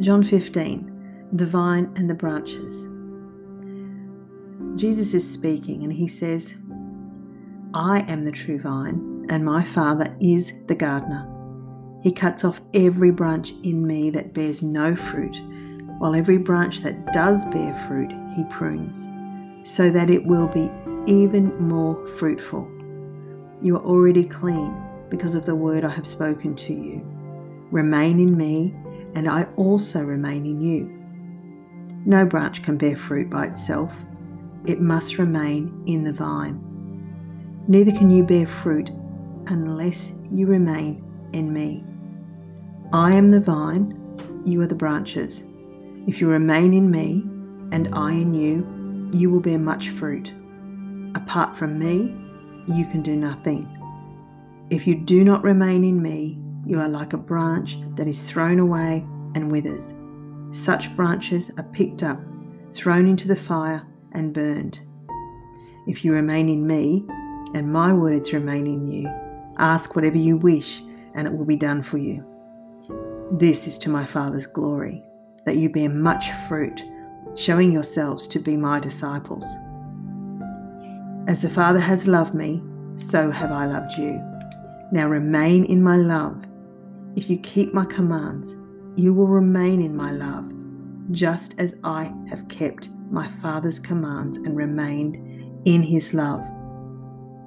John 15, the vine and the branches. Jesus is speaking and he says, I am the true vine, and my Father is the gardener. He cuts off every branch in me that bears no fruit, while every branch that does bear fruit he prunes, so that it will be even more fruitful. You are already clean because of the word I have spoken to you. Remain in me, and I also remain in you. No branch can bear fruit by itself, it must remain in the vine. Neither can you bear fruit unless you remain in me. I am the vine, you are the branches. If you remain in me, and I in you, you will bear much fruit. Apart from me, you can do nothing. If you do not remain in me, you are like a branch that is thrown away and withers. Such branches are picked up, thrown into the fire, and burned. If you remain in me, and my words remain in you, ask whatever you wish, and it will be done for you. This is to my Father's glory, that you bear much fruit, showing yourselves to be my disciples. As the Father has loved me, so have I loved you. Now remain in my love. If you keep my commands, you will remain in my love, just as I have kept my Father's commands and remained in his love.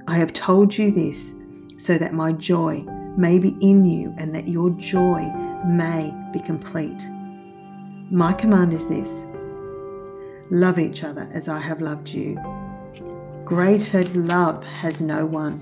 I have told you this so that my joy may be in you and that your joy may be complete. My command is this love each other as I have loved you. Greater love has no one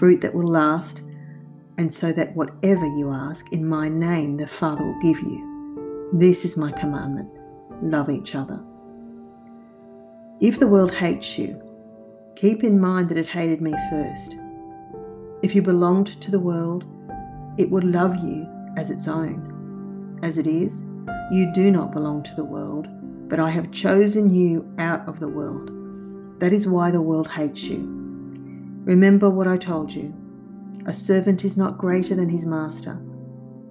fruit that will last, and so that whatever you ask in my name, the Father will give you. This is my commandment love each other. If the world hates you, keep in mind that it hated me first. If you belonged to the world, it would love you as its own. As it is, you do not belong to the world, but I have chosen you out of the world. That is why the world hates you. Remember what I told you. A servant is not greater than his master.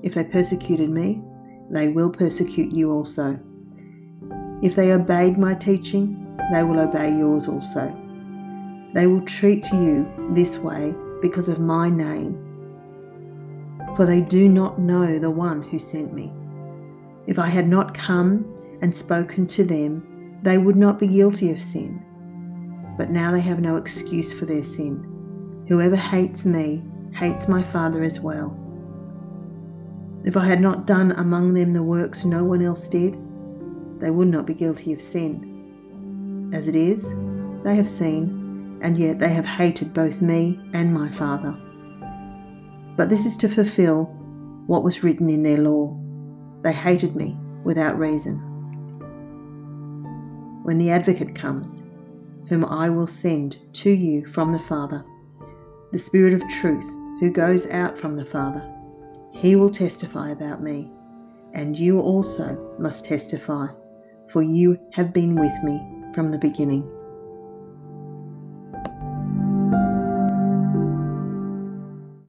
If they persecuted me, they will persecute you also. If they obeyed my teaching, they will obey yours also. They will treat you this way because of my name, for they do not know the one who sent me. If I had not come and spoken to them, they would not be guilty of sin but now they have no excuse for their sin. Whoever hates me hates my Father as well. If I had not done among them the works no one else did, they would not be guilty of sin. As it is, they have seen, and yet they have hated both me and my Father. But this is to fulfill what was written in their law. They hated me without reason. When the advocate comes, whom I will send to you from the Father, the Spirit of truth, who goes out from the Father. He will testify about me, and you also must testify, for you have been with me from the beginning.